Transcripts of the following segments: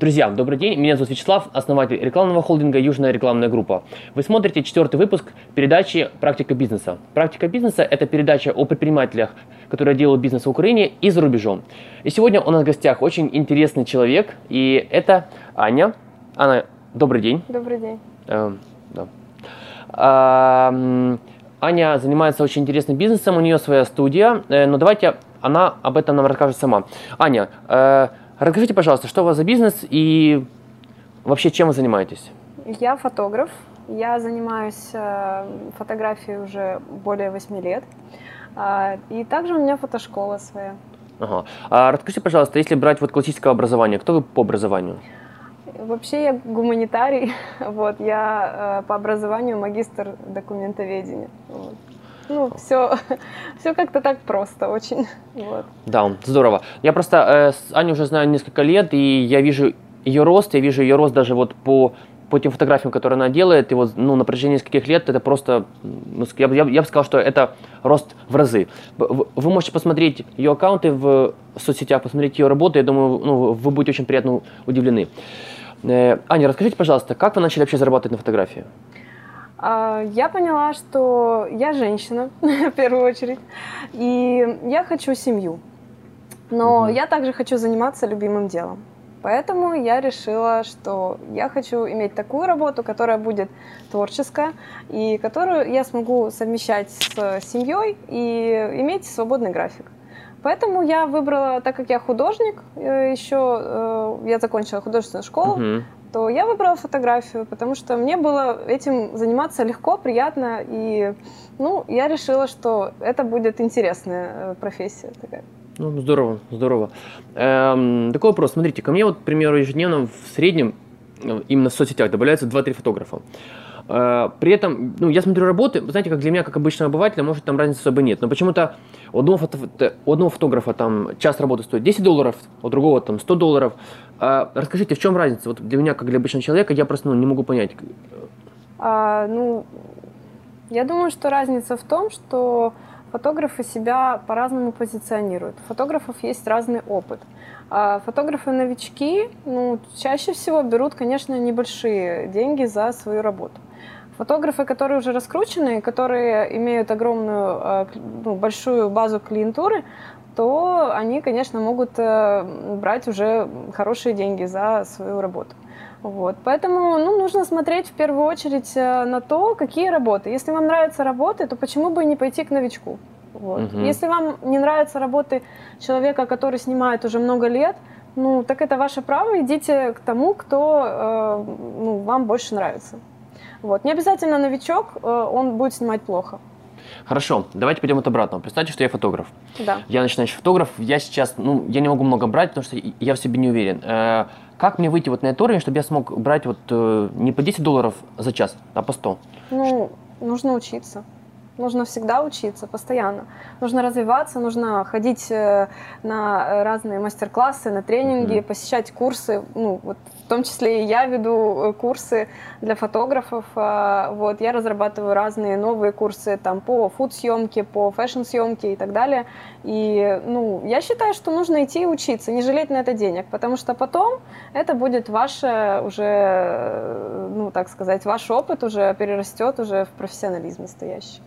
Друзья, добрый день. Меня зовут Вячеслав, основатель рекламного холдинга «Южная рекламная группа». Вы смотрите четвертый выпуск передачи «Практика бизнеса». «Практика бизнеса» – это передача о предпринимателях, которые делают бизнес в Украине и за рубежом. И сегодня у нас в гостях очень интересный человек, и это Аня. Аня, добрый день. Добрый день. Э, да. А, Аня занимается очень интересным бизнесом, у нее своя студия, э, но давайте она об этом нам расскажет сама. Аня, э, Расскажите, пожалуйста, что у вас за бизнес и вообще чем вы занимаетесь? Я фотограф. Я занимаюсь э, фотографией уже более 8 лет. А, и также у меня фотошкола своя. Ага. А расскажите, пожалуйста, если брать вот классическое образование, кто вы по образованию? Вообще я гуманитарий, вот, я э, по образованию магистр документоведения. Вот. Ну, все, все как-то так просто очень. Вот. Да, здорово. Я просто э, с Аней уже знаю несколько лет, и я вижу ее рост, я вижу ее рост даже вот по по тем фотографиям, которые она делает, и вот ну, на протяжении нескольких лет это просто, ну, я, я, я бы сказал, что это рост в разы. Вы можете посмотреть ее аккаунты в соцсетях, посмотреть ее работу, я думаю, ну, вы будете очень приятно удивлены. Э, Аня, расскажите, пожалуйста, как вы начали вообще зарабатывать на фотографии? А, я поняла, что я женщина, в первую очередь, и я хочу семью. Но mm-hmm. я также хочу заниматься любимым делом. Поэтому я решила, что я хочу иметь такую работу, которая будет творческая, и которую я смогу совмещать с семьей и иметь свободный график. Поэтому я выбрала, так как я художник, э, еще э, я закончила художественную школу, uh-huh то я выбрала фотографию, потому что мне было этим заниматься легко, приятно, и ну, я решила, что это будет интересная э, профессия такая. Ну, здорово, здорово. Эм, такой вопрос. Смотрите, ко мне вот, к примеру, ежедневно в среднем, э, именно в соцсетях, добавляются 2-3 фотографа. Э, при этом, ну, я смотрю работы, знаете, как для меня, как обычного обывателя, может, там разницы особо нет. Но почему-то у одного, фото, у одного фотографа там час работы стоит 10 долларов, у другого там 100 долларов. А, расскажите, в чем разница? Вот для меня, как для обычного человека, я просто ну, не могу понять. А, ну, я думаю, что разница в том, что фотографы себя по-разному позиционируют. У фотографов есть разный опыт. А фотографы-новички ну, чаще всего берут, конечно, небольшие деньги за свою работу. Фотографы, которые уже раскручены, которые имеют огромную, э, ну, большую базу клиентуры, то они, конечно, могут э, брать уже хорошие деньги за свою работу. Вот. Поэтому ну, нужно смотреть в первую очередь э, на то, какие работы. Если вам нравятся работы, то почему бы не пойти к новичку? Вот. Угу. Если вам не нравятся работы человека, который снимает уже много лет, ну, так это ваше право, идите к тому, кто э, ну, вам больше нравится. Вот. Не обязательно новичок, э, он будет снимать плохо. Хорошо, давайте пойдем от обратного. Представьте, что я фотограф. Да. Я начинающий фотограф. Я сейчас, ну, я не могу много брать, потому что я в себе не уверен. Э, как мне выйти вот на этот уровень, чтобы я смог брать вот э, не по 10 долларов за час, а по 100? Ну, нужно учиться. Нужно всегда учиться, постоянно. Нужно развиваться, нужно ходить э, на разные мастер-классы, на тренинги, mm-hmm. посещать курсы. Ну, вот том числе и я веду э, курсы для фотографов. А, вот, я разрабатываю разные новые курсы там, по фуд-съемке, по фэшн-съемке и так далее. И ну, я считаю, что нужно идти учиться, не жалеть на это денег, потому что потом это будет ваше уже, э, ну, так сказать, ваш опыт уже перерастет уже в профессионализм настоящий.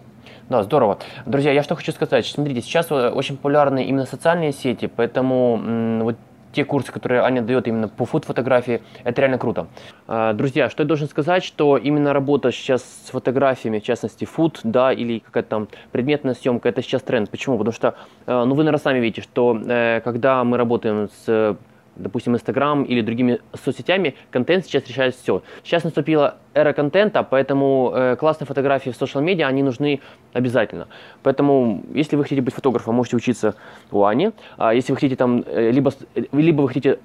Да, здорово. Друзья, я что хочу сказать. Смотрите, сейчас очень популярны именно социальные сети, поэтому вот те курсы, которые Аня дает именно по фуд-фотографии, это реально круто. А, друзья, что я должен сказать, что именно работа сейчас с фотографиями, в частности фуд, да, или какая-то там предметная съемка, это сейчас тренд. Почему? Потому что, э, ну, вы, наверное, сами видите, что э, когда мы работаем с допустим, Инстаграм или другими соцсетями, контент сейчас решает все. Сейчас наступила эра контента, поэтому э, классные фотографии в социал медиа, они нужны обязательно. Поэтому, если вы хотите быть фотографом, можете учиться у Ани. А если вы хотите там, э, либо, либо вы хотите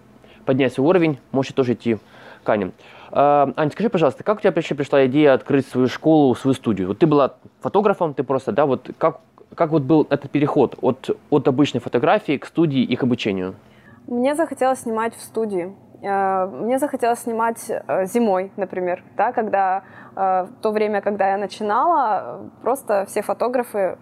поднять свой уровень, можете тоже идти к Ане. А, Аня, скажи, пожалуйста, как у тебя вообще пришла идея открыть свою школу, свою студию? Вот ты была фотографом, ты просто, да, вот как, как вот был этот переход от, от обычной фотографии к студии и к обучению? Мне захотелось снимать в студии. Э, мне захотелось снимать э, зимой, например, да, когда э, в то время, когда я начинала, просто все фотографы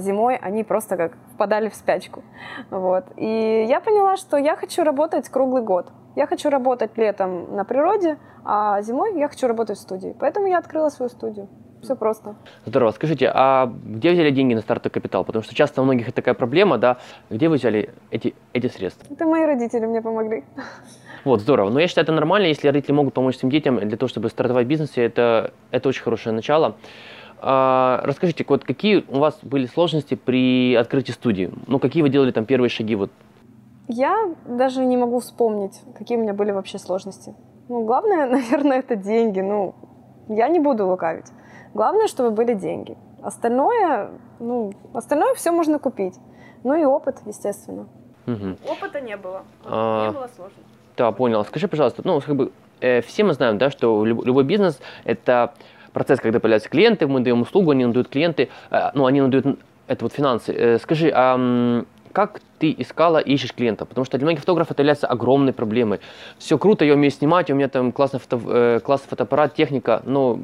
зимой, они просто как впадали в спячку. Вот. И я поняла, что я хочу работать круглый год. Я хочу работать летом на природе, а зимой я хочу работать в студии. Поэтому я открыла свою студию. Все просто. Здорово. Скажите, а где взяли деньги на стартовый капитал? Потому что часто у многих это такая проблема, да? Где вы взяли эти, эти средства? Это мои родители мне помогли. Вот, здорово. Но я считаю, это нормально, если родители могут помочь своим детям для того, чтобы стартовать в бизнесе, это, это очень хорошее начало. А, расскажите, вот какие у вас были сложности при открытии студии? Ну, какие вы делали там первые шаги? Вот? Я даже не могу вспомнить, какие у меня были вообще сложности. Ну, главное, наверное, это деньги. Ну, я не буду лукавить. Главное, чтобы были деньги. Остальное, ну, остальное все можно купить. Ну и опыт, естественно. Угу. Опыта не было. А. Не было сложно. Да, понял. Скажи, пожалуйста, ну, как бы, э, все мы знаем, да, что люб- любой бизнес – это процесс, когда появляются клиенты, мы даем услугу, они нам дают клиенты, э, ну, они нам дают, н- это вот финансы. Э, скажи, а как ты искала и ищешь клиента? Потому что для многих фотографов это является огромной проблемой. Все круто, я умею снимать, у меня там классный, фото, э, классный фотоаппарат, техника, но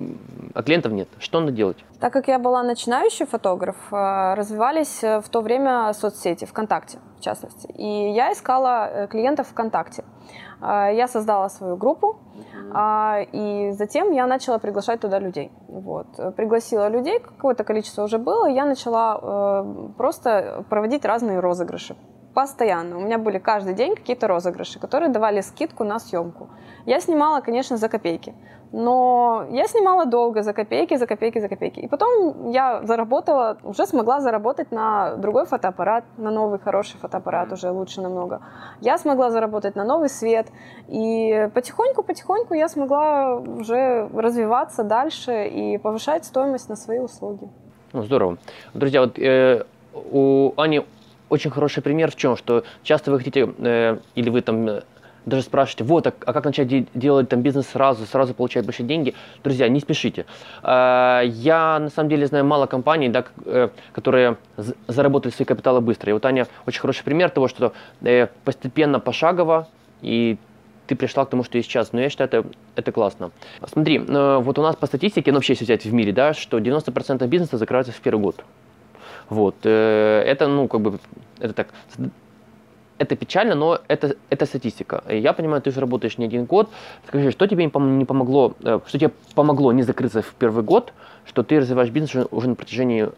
а клиентов нет. Что надо делать? Так как я была начинающий фотограф, э, развивались э, в то время соцсети, ВКонтакте в частности. И я искала э, клиентов ВКонтакте. Я создала свою группу, а, и затем я начала приглашать туда людей. Вот. Пригласила людей, какое-то количество уже было, и я начала просто проводить разные розыгрыши. Постоянно. У меня были каждый день какие-то розыгрыши, которые давали скидку на съемку. Я снимала, конечно, за копейки. Но я снимала долго, за копейки, за копейки, за копейки. И потом я заработала, уже смогла заработать на другой фотоаппарат, на новый хороший фотоаппарат, уже лучше намного. Я смогла заработать на новый свет. И потихоньку-потихоньку я смогла уже развиваться дальше и повышать стоимость на свои услуги. Ну, здорово. Друзья, вот э, у Ани очень хороший пример в чем, что часто вы хотите, э, или вы там э, даже спрашиваете, вот, а, а как начать де- делать там бизнес сразу, сразу получать большие деньги? Друзья, не спешите. Э, я на самом деле знаю мало компаний, да, э, которые заработали свои капиталы быстро. И вот Аня очень хороший пример того, что э, постепенно, пошагово, и ты пришла к тому, что есть сейчас. Но я считаю, это, это классно. Смотри, э, вот у нас по статистике, ну вообще если взять в мире, да, что 90% бизнеса закрывается в первый год. Вот. э, Это, ну, как бы, это так, это печально, но это, это статистика. Я понимаю, ты уже работаешь не один год. Скажи, что тебе не помогло, э, что тебе помогло не закрыться в первый год, что ты развиваешь бизнес уже- уже на протяжении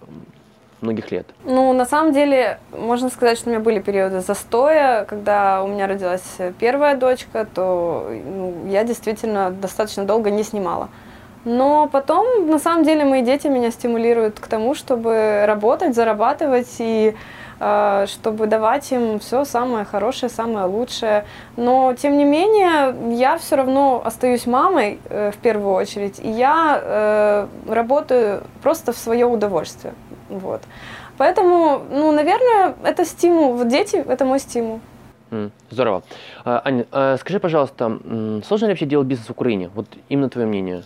многих лет? Ну, на самом деле, можно сказать, что у меня были периоды застоя. Когда у меня родилась первая дочка, то ну, я действительно достаточно долго не снимала. Но потом, на самом деле, мои дети меня стимулируют к тому, чтобы работать, зарабатывать и э, чтобы давать им все самое хорошее, самое лучшее. Но, тем не менее, я все равно остаюсь мамой э, в первую очередь, и я э, работаю просто в свое удовольствие. Вот. Поэтому, ну, наверное, это стимул. Вот дети – это мой стимул. Здорово. А, Аня, а скажи, пожалуйста, сложно ли вообще делать бизнес в Украине? Вот именно твое мнение.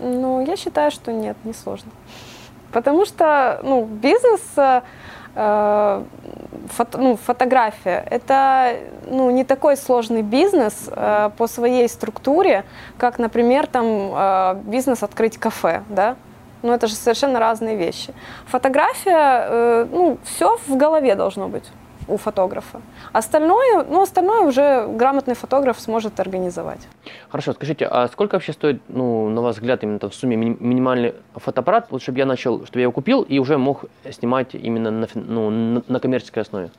Ну, я считаю, что нет, не сложно. Потому что, ну, бизнес, э, э, фото- ну, фотография, это, ну, не такой сложный бизнес э, по своей структуре, как, например, там, э, бизнес открыть кафе, да? Ну, это же совершенно разные вещи. Фотография, э, ну, все в голове должно быть у фотографа. Остальное, ну, остальное уже грамотный фотограф сможет организовать. Хорошо, скажите, а сколько вообще стоит, ну, на ваш взгляд, именно в сумме мини- минимальный фотоаппарат, вот чтобы я начал, чтобы я его купил и уже мог снимать именно на, ну, на коммерческой основе?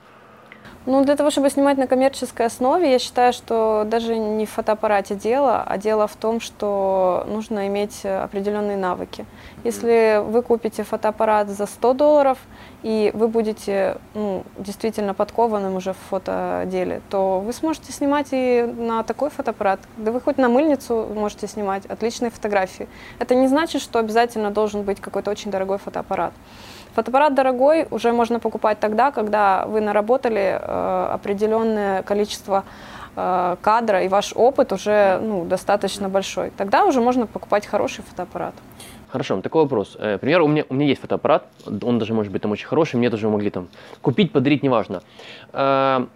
Ну, для того, чтобы снимать на коммерческой основе, я считаю, что даже не в фотоаппарате дело, а дело в том, что нужно иметь определенные навыки. Если вы купите фотоаппарат за 100 долларов, и вы будете ну, действительно подкованным уже в фотоделе, то вы сможете снимать и на такой фотоаппарат. Да вы хоть на мыльницу можете снимать отличные фотографии. Это не значит, что обязательно должен быть какой-то очень дорогой фотоаппарат. Фотоаппарат дорогой уже можно покупать тогда, когда вы наработали э, определенное количество э, кадра и ваш опыт уже ну, достаточно большой. Тогда уже можно покупать хороший фотоаппарат. Хорошо, такой вопрос. Э, К примеру, у меня, у меня есть фотоаппарат, он даже может быть там очень хороший, мне тоже могли там купить, подарить, неважно. Э,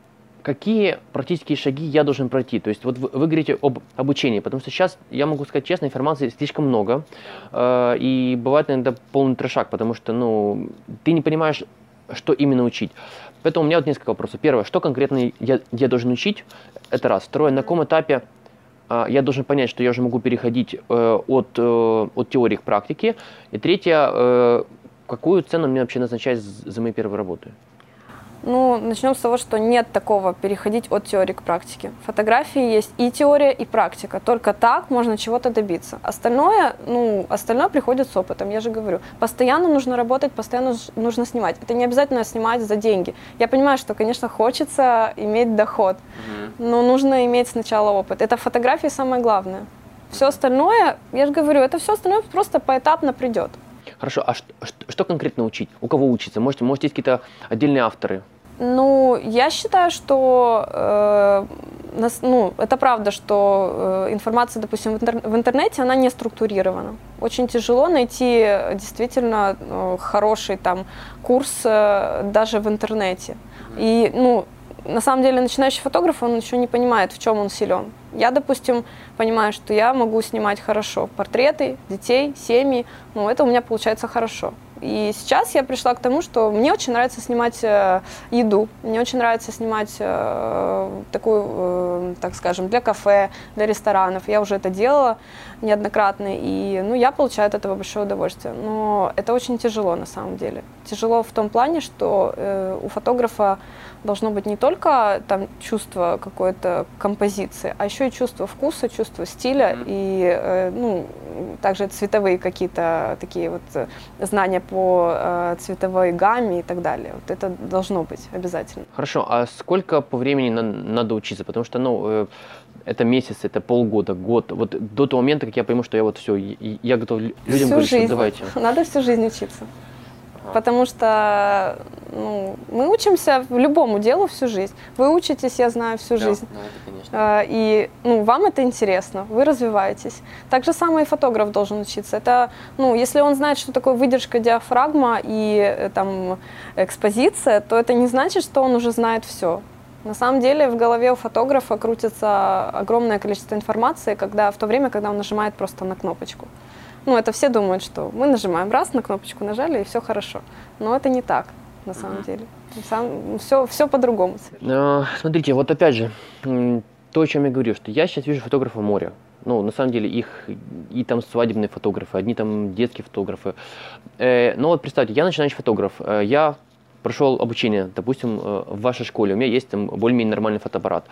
Какие практические шаги я должен пройти? То есть вот вы, вы говорите об обучении, потому что сейчас, я могу сказать честно, информации слишком много, э, и бывает иногда полный трешак, потому что, ну, ты не понимаешь, что именно учить. Поэтому у меня вот несколько вопросов. Первое, что конкретно я, я должен учить? Это раз. Второе, на каком этапе э, я должен понять, что я уже могу переходить э, от, э, от теории к практике? И третье, э, какую цену мне вообще назначать за мои первые работы? Ну, начнем с того, что нет такого переходить от теории к практике. В фотографии есть и теория, и практика. Только так можно чего-то добиться. Остальное, ну, остальное приходит с опытом, я же говорю. Постоянно нужно работать, постоянно нужно снимать. Это не обязательно снимать за деньги. Я понимаю, что, конечно, хочется иметь доход, но нужно иметь сначала опыт. Это фотографии самое главное. Все остальное, я же говорю, это все остальное просто поэтапно придет. Хорошо, а что, что конкретно учить? У кого учиться? Может, может есть какие-то отдельные авторы? Ну, я считаю, что э, ну, это правда, что э, информация, допустим, в, интер в интернете, она не структурирована. Очень тяжело найти действительно э, хороший там курс э, даже в интернете. И, ну, на самом деле, начинающий фотограф, он еще не понимает, в чем он силен. Я, допустим, понимаю, что я могу снимать хорошо портреты детей, семьи, ну, это у меня получается хорошо. И сейчас я пришла к тому, что мне очень нравится снимать э, еду, мне очень нравится снимать э, такую, э, так скажем, для кафе, для ресторанов. Я уже это делала неоднократно, и ну, я получаю от этого большое удовольствие. Но это очень тяжело на самом деле. Тяжело в том плане, что э, у фотографа должно быть не только там чувство какой-то композиции, а еще и чувство вкуса, чувство стиля mm-hmm. и э, ну также цветовые какие-то такие вот э, знания по э, цветовой гамме и так далее. Вот это должно быть обязательно. Хорошо, а сколько по времени на, надо учиться? Потому что, ну, э, это месяц, это полгода, год. Вот до того момента, как я пойму, что я вот все, я готов людям всю говорить, жизнь. что давайте. Надо всю жизнь учиться. Потому что ну, мы учимся в любому делу всю жизнь. Вы учитесь, я знаю, всю жизнь. Да, это, конечно. А, и ну, вам это интересно, вы развиваетесь. Так же самое и фотограф должен учиться. Это, ну, если он знает, что такое выдержка диафрагма и э, там, экспозиция, то это не значит, что он уже знает все. На самом деле в голове у фотографа крутится огромное количество информации, когда, в то время, когда он нажимает просто на кнопочку. Ну, это все думают, что мы нажимаем раз на кнопочку, нажали, и все хорошо. Но это не так, на самом деле. Сам, все, все по-другому. Смотрите, вот опять же, то, о чем я говорю, что я сейчас вижу фотографа моря. Ну, на самом деле, их и там свадебные фотографы, одни там детские фотографы. Э, но вот представьте, я начинающий фотограф, э, я прошел обучение, допустим, э, в вашей школе, у меня есть там более-менее нормальный фотоаппарат.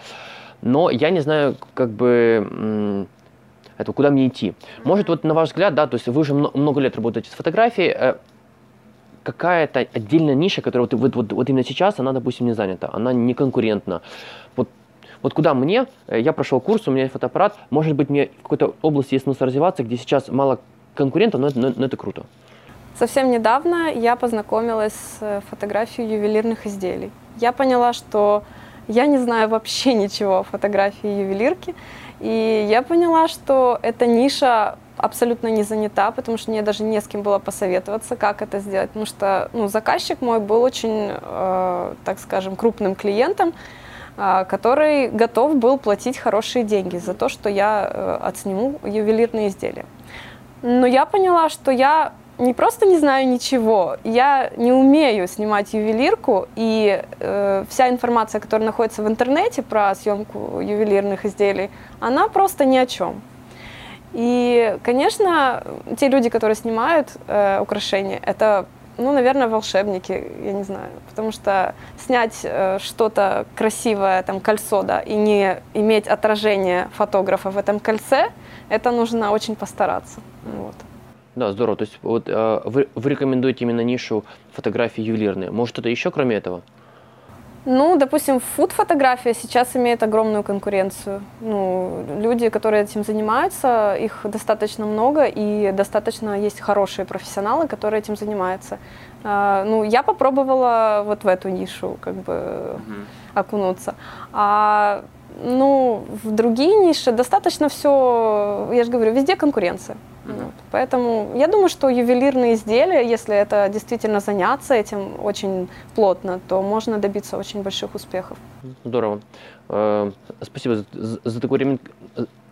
Но я не знаю, как бы, это куда мне идти. Может, вот на ваш взгляд, да, то есть вы уже много лет работаете с фотографией, э, какая-то отдельная ниша, которая вот, вот, вот, вот именно сейчас, она, допустим, не занята, она не конкурентна. Вот, вот куда мне, э, я прошел курс, у меня есть фотоаппарат, может быть, мне в какой-то области есть смысл развиваться, где сейчас мало конкурентов, но это, но, но это круто. Совсем недавно я познакомилась с э, фотографией ювелирных изделий. Я поняла, что я не знаю вообще ничего о фотографии ювелирки, и я поняла, что эта ниша абсолютно не занята, потому что мне даже не с кем было посоветоваться, как это сделать. Потому что ну, заказчик мой был очень, э, так скажем, крупным клиентом, э, который готов был платить хорошие деньги за то, что я э, отсниму ювелирные изделия. Но я поняла, что я не просто не знаю ничего, я не умею снимать ювелирку, и э, вся информация, которая находится в интернете про съемку ювелирных изделий, она просто ни о чем. И, конечно, те люди, которые снимают э, украшения, это, ну, наверное, волшебники, я не знаю, потому что снять э, что-то красивое, там, кольцо, да, и не иметь отражение фотографа в этом кольце, это нужно очень постараться. Вот. Да, здорово. То есть вот э, вы, вы рекомендуете именно нишу фотографии ювелирные. Может, что-то еще кроме этого? Ну, допустим, фуд-фотография сейчас имеет огромную конкуренцию. Ну, люди, которые этим занимаются, их достаточно много, и достаточно есть хорошие профессионалы, которые этим занимаются. А, ну, я попробовала вот в эту нишу как бы mm-hmm. окунуться. А ну, в другие ниши достаточно все, я же говорю, везде конкуренция. Вот. Поэтому я думаю, что ювелирные изделия, если это действительно заняться этим очень плотно, то можно добиться очень больших успехов. Здорово. Э, спасибо за, за такую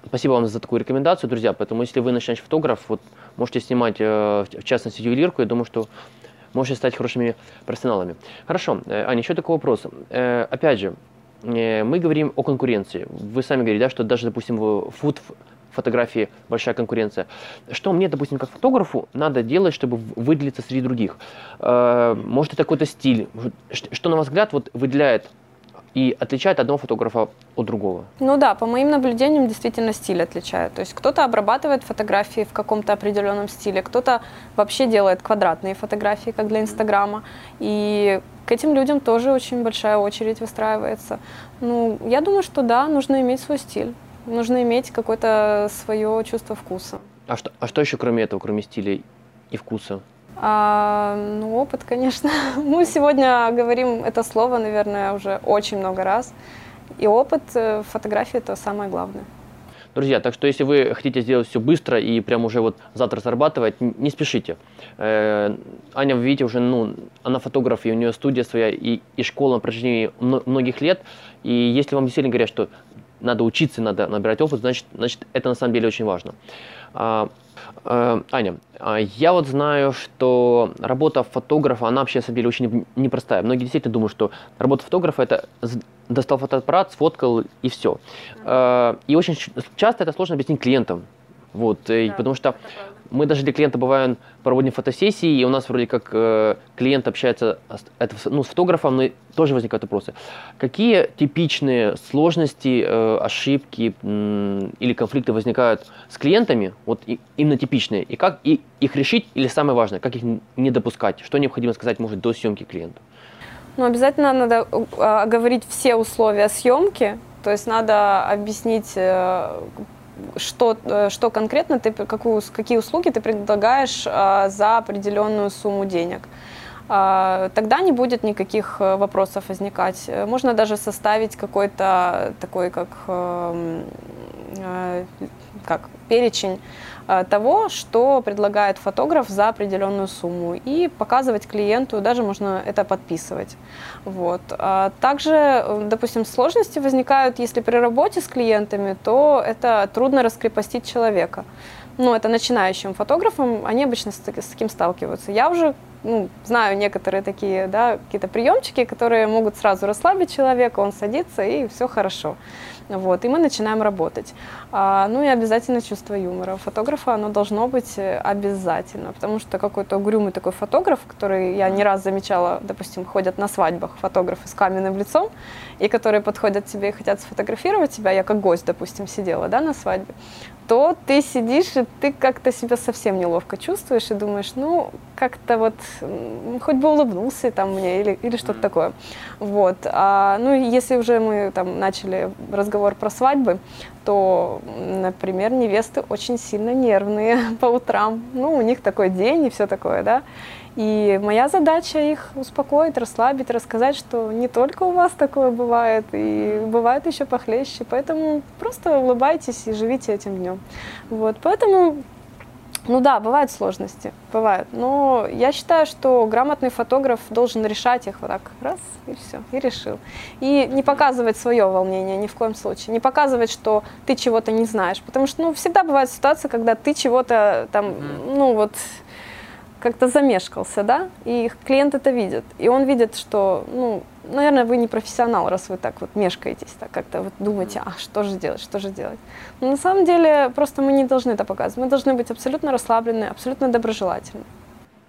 Спасибо вам за такую рекомендацию, друзья. Поэтому, если вы начинающий фотограф, вот можете снимать, э, в частности, ювелирку. Я думаю, что можете стать хорошими профессионалами. Хорошо, э, Аня, еще такой вопрос. Э, опять же, э, мы говорим о конкуренции. Вы сами говорите, да, что даже, допустим, в фуд фотографии большая конкуренция. Что мне, допустим, как фотографу надо делать, чтобы выделиться среди других? Э, может, это какой-то стиль? Что, на ваш взгляд, вот выделяет и отличает одного фотографа от другого? Ну да, по моим наблюдениям действительно стиль отличает. То есть кто-то обрабатывает фотографии в каком-то определенном стиле, кто-то вообще делает квадратные фотографии, как для Инстаграма. И к этим людям тоже очень большая очередь выстраивается. Ну, я думаю, что да, нужно иметь свой стиль. Нужно иметь какое-то свое чувство вкуса. А что, а что еще кроме этого, кроме стиля и вкуса? А, ну, опыт, конечно. Мы сегодня говорим это слово, наверное, уже очень много раз. И опыт э, фотографии это самое главное. Друзья, так что если вы хотите сделать все быстро и прям уже вот завтра зарабатывать, не спешите. Э, Аня, вы видите, уже, ну, она фотограф, и у нее студия своя, и, и школа на протяжении многих лет. И если вам действительно говорят, что надо учиться, надо набирать опыт, значит, значит это на самом деле очень важно. А, а, Аня, а я вот знаю, что работа фотографа, она вообще на самом деле очень непростая. Многие действительно думают, что работа фотографа это достал фотоаппарат, сфоткал и все. А, и очень часто это сложно объяснить клиентам. Вот, да, потому что мы даже для клиента бываем, проводим фотосессии, и у нас вроде как э, клиент общается это, ну, с фотографом, но тоже возникают вопросы. Какие типичные сложности, э, ошибки э, или конфликты возникают с клиентами, вот и, именно типичные, и как и, их решить, или самое важное, как их не допускать, что необходимо сказать, может, до съемки клиенту? Ну, обязательно надо э, говорить все условия съемки, то есть надо объяснить э, что, э, что конкретно ты, какую, какие услуги ты предлагаешь а, за определенную сумму денег. А, тогда не будет никаких э, вопросов возникать. Можно даже составить какой-то такой, как, эм, э, как перечень Э, того, что предлагает фотограф за определенную сумму и показывать клиенту, даже можно это подписывать. Вот. А также, э, допустим, сложности возникают, если при работе с клиентами, то это трудно раскрепостить человека. Ну, это начинающим фотографам, они обычно с, с таким сталкиваются. Я уже ну, знаю некоторые такие, да, какие-то приемчики, которые могут сразу расслабить человека, он садится и все хорошо. Вот, и мы начинаем работать. А, ну и обязательно чувство юмора. Фотографа оно должно быть э, обязательно, потому что какой-то угрюмый такой фотограф, который я не раз замечала, допустим, ходят на свадьбах фотографы с каменным лицом, и которые подходят тебе и хотят сфотографировать тебя, я как гость, допустим, сидела да, на свадьбе, то ты сидишь, и ты как-то себя совсем неловко чувствуешь и думаешь, ну, как-то вот, хоть бы улыбнулся там мне или, или что-то mm-hmm. такое. Вот. А, ну, если уже мы там начали разговор про свадьбы, то, например, невесты очень сильно нервные по утрам. Ну, у них такой день и все такое, да. И моя задача их успокоить, расслабить, рассказать, что не только у вас такое бывает, и бывает еще похлеще. Поэтому просто улыбайтесь и живите этим днем. Вот, поэтому ну да, бывают сложности, бывают. Но я считаю, что грамотный фотограф должен решать их вот так раз и все, и решил. И не показывать свое волнение ни в коем случае. Не показывать, что ты чего-то не знаешь. Потому что ну, всегда бывает ситуация, когда ты чего-то там, ну вот, как-то замешкался, да, и клиент это видит. И он видит, что, ну, наверное, вы не профессионал, раз вы так вот мешкаетесь, так как-то вот думаете, а что же делать, что же делать. Но на самом деле просто мы не должны это показывать. Мы должны быть абсолютно расслаблены, абсолютно доброжелательны.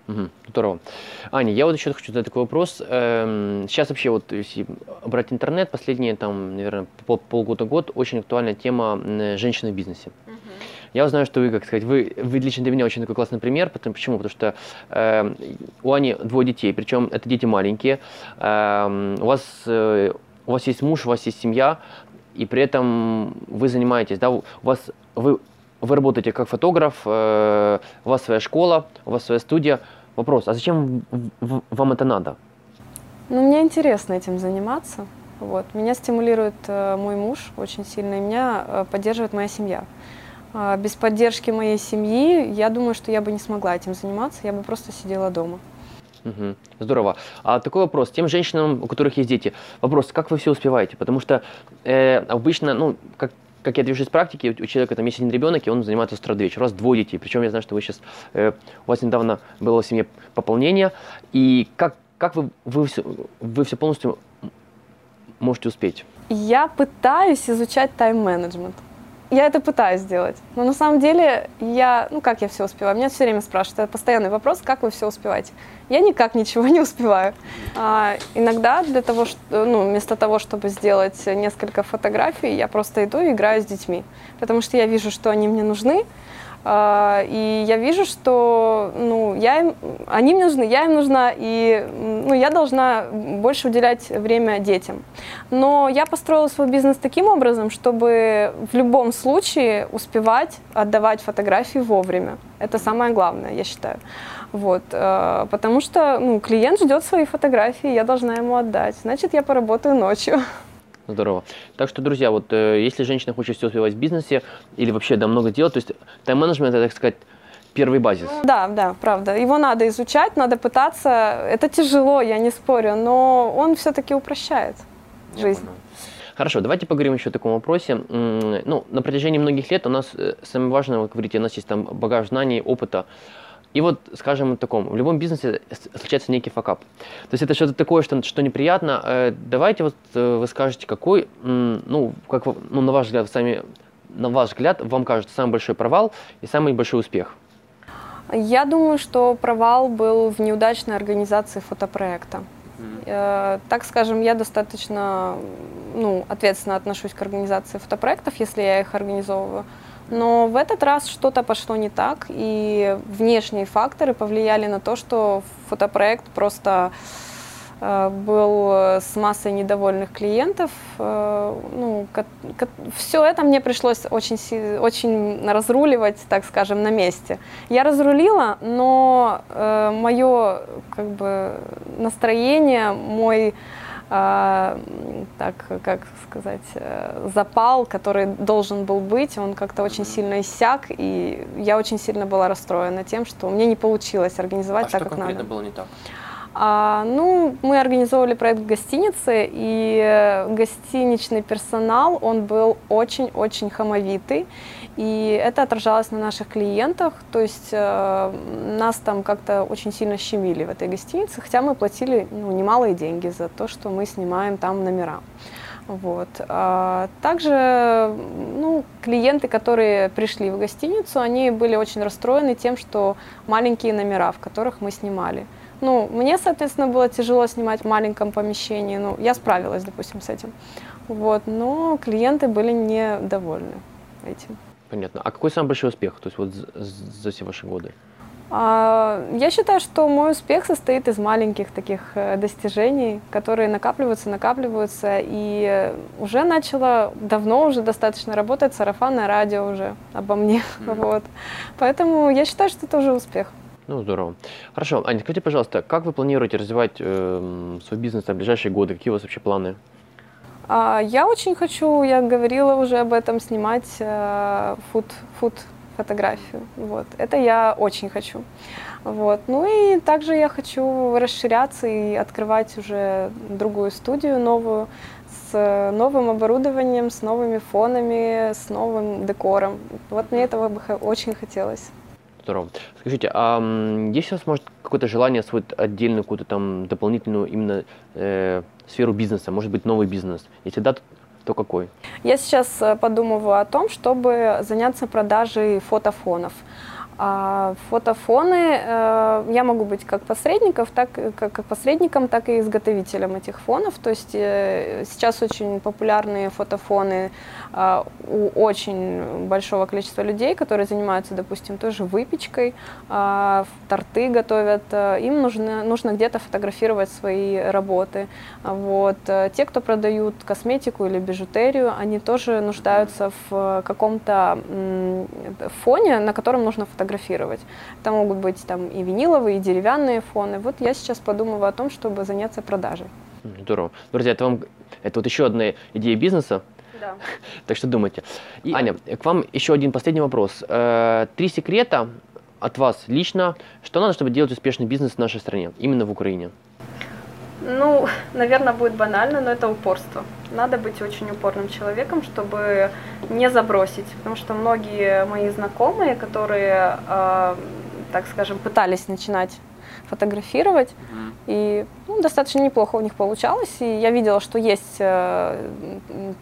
Угу, здорово. Аня, я вот еще хочу задать такой вопрос. Эм, сейчас вообще вот, если брать интернет, последние там, наверное, пол, полгода-год, очень актуальная тема женщины в бизнесе. Угу. Я знаю, что вы, как сказать, вы, вы лично для меня очень такой классный пример. Потому, почему? Потому что э, у Ани двое детей, причем это дети маленькие. Э, у, вас, э, у вас есть муж, у вас есть семья, и при этом вы занимаетесь, да, у вас, вы, вы работаете как фотограф, э, у вас своя школа, у вас своя студия. Вопрос, а зачем вам это надо? Ну, мне интересно этим заниматься. Вот. Меня стимулирует э, мой муж очень сильно, и меня э, поддерживает моя семья. А, без поддержки моей семьи, я думаю, что я бы не смогла этим заниматься, я бы просто сидела дома. Угу. Здорово. А такой вопрос. Тем женщинам, у которых есть дети, вопрос, как вы все успеваете? Потому что э, обычно, ну, как как я вижу из практики, у человека там есть один ребенок, и он занимается с утра до вечера. У вас двое детей. Причем я знаю, что вы сейчас, э, у вас недавно было в семье пополнение. И как, как вы, вы, все, вы все полностью можете успеть? Я пытаюсь изучать тайм-менеджмент я это пытаюсь сделать. Но на самом деле я, ну как я все успеваю? Меня все время спрашивают, это постоянный вопрос, как вы все успеваете? Я никак ничего не успеваю. А, иногда для того, что, ну, вместо того, чтобы сделать несколько фотографий, я просто иду и играю с детьми. Потому что я вижу, что они мне нужны, и я вижу, что ну, я им, они мне нужны, я им нужна, и ну, я должна больше уделять время детям. Но я построила свой бизнес таким образом, чтобы в любом случае успевать отдавать фотографии вовремя. Это самое главное, я считаю. Вот, э, потому что ну, клиент ждет свои фотографии, я должна ему отдать. Значит, я поработаю ночью. Здорово. Так что, друзья, вот э, если женщина хочет все успевать в бизнесе или вообще да много делать, то есть тайм-менеджмент, это, так сказать, первый базис. Да, да, правда. Его надо изучать, надо пытаться. Это тяжело, я не спорю, но он все-таки упрощает я жизнь. Понял. Хорошо, давайте поговорим еще о таком вопросе. Ну, на протяжении многих лет у нас э, самое важное, вы говорите, у нас есть там багаж знаний, опыта. И вот, скажем, таком, в любом бизнесе случается некий факап. То есть это что-то такое, что, что неприятно. Э, давайте вот э, вы скажете, какой, ну, как, ну, на ваш взгляд, сами, на ваш взгляд, вам кажется самый большой провал и самый большой успех? Я думаю, что провал был в неудачной организации фотопроекта. Mm. Так скажем, я достаточно ну, ответственно отношусь к организации фотопроектов, если я их организовываю. Но в этот раз что-то пошло не так, и внешние факторы повлияли на то, что фотопроект просто э, был с массой недовольных клиентов. Э, ну, все это мне пришлось очень, очень разруливать, так скажем, на месте. Я разрулила, но э, мое как бы, настроение, мой так, как сказать, э, запал, который должен был быть, он как-то очень сильно иссяк, и я очень сильно была расстроена тем, что мне не получилось организовать а так, что как надо. было не так? А, ну, мы организовывали проект в гостинице, и э, гостиничный персонал, он был очень-очень хамовитый, и это отражалось на наших клиентах, то есть э, нас там как-то очень сильно щемили в этой гостинице, хотя мы платили ну, немалые деньги за то, что мы снимаем там номера. Вот. А также ну, клиенты, которые пришли в гостиницу, они были очень расстроены тем, что маленькие номера, в которых мы снимали. Ну, мне, соответственно, было тяжело снимать в маленьком помещении. Ну, я справилась, допустим, с этим. Вот, но клиенты были недовольны этим. Понятно. А какой самый большой успех, то есть вот за все ваши годы? А, я считаю, что мой успех состоит из маленьких таких э, достижений, которые накапливаются, накапливаются, и уже начало давно уже достаточно работать сарафанное радио уже обо мне, mm. вот. Поэтому я считаю, что это уже успех. Ну, здорово. Хорошо, Аня, скажите, пожалуйста, как вы планируете развивать э, свой бизнес на ближайшие годы? Какие у вас вообще планы? А, я очень хочу, я говорила уже об этом, снимать э, фуд, фуд фотографию. Вот. Это я очень хочу. Вот. Ну и также я хочу расширяться и открывать уже другую студию новую с новым оборудованием, с новыми фонами, с новым декором. Вот мне этого бы очень хотелось. Здорово. Скажите, а есть у вас, может, какое-то желание освоить отдельную какую-то там дополнительную именно э, сферу бизнеса, может быть, новый бизнес? Если да, то какой? Я сейчас э, подумываю о том, чтобы заняться продажей фотофонов. А фотофоны, э, я могу быть как, посредников, так, как, как посредником, так и изготовителем этих фонов. То есть э, сейчас очень популярные фотофоны э, у очень большого количества людей, которые занимаются, допустим, тоже выпечкой, торты готовят. Им нужно, нужно где-то фотографировать свои работы. Вот. Те, кто продают косметику или бижутерию, они тоже нуждаются в каком-то фоне, на котором нужно фотографировать фотографировать. Это могут быть там и виниловые, и деревянные фоны. Вот я сейчас подумываю о том, чтобы заняться продажей. Здорово. Друзья, это, вам, это вот еще одна идея бизнеса. Да. так что думайте. И, Аня, к вам еще один последний вопрос. Э, три секрета от вас лично, что надо, чтобы делать успешный бизнес в нашей стране, именно в Украине? Ну, наверное, будет банально, но это упорство. Надо быть очень упорным человеком, чтобы не забросить. Потому что многие мои знакомые, которые, э, так скажем, пытались начинать фотографировать. Mm. И ну, достаточно неплохо у них получалось. И я видела, что есть, э,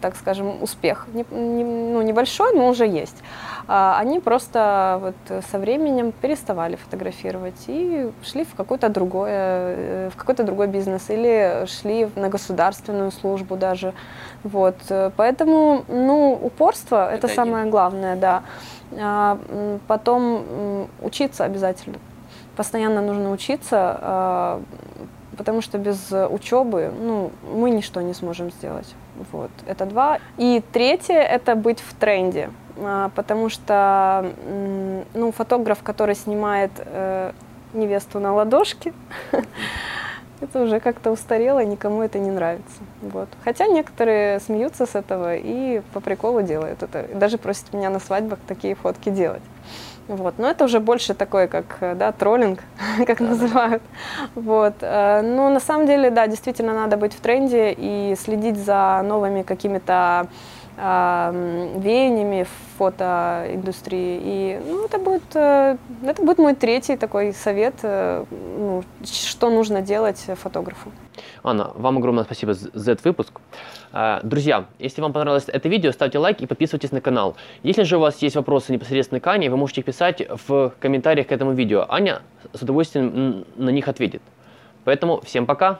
так скажем, успех. Не, не, ну, небольшой, но уже есть. А они просто вот со временем переставали фотографировать и шли в какой-то другой, э, в какой-то другой бизнес или шли на государственную службу даже. Вот. Поэтому, ну, упорство это, это самое главное, да. А потом учиться обязательно постоянно нужно учиться, а, потому что без учебы ну, мы ничто не сможем сделать. Вот. Это два. И третье – это быть в тренде, а, потому что ну, фотограф, который снимает э, невесту на ладошке, это уже как-то устарело, никому это не нравится. Вот. Хотя некоторые смеются с этого и по приколу делают это. Даже просят меня на свадьбах такие фотки делать. Вот. Но это уже больше такой, как да, троллинг, как да, называют. Вот. Э, ну, на самом деле, да, действительно надо быть в тренде и следить за новыми какими-то веяниями фотоиндустрии. И ну, это, будет, э, это будет мой третий такой совет, э, ну, что нужно делать фотографу. Анна, вам огромное спасибо за этот выпуск. А, друзья, если вам понравилось это видео, ставьте лайк и подписывайтесь на канал. Если же у вас есть вопросы непосредственно к Ане, вы можете их писать в комментариях к этому видео. Аня с удовольствием на них ответит. Поэтому всем пока!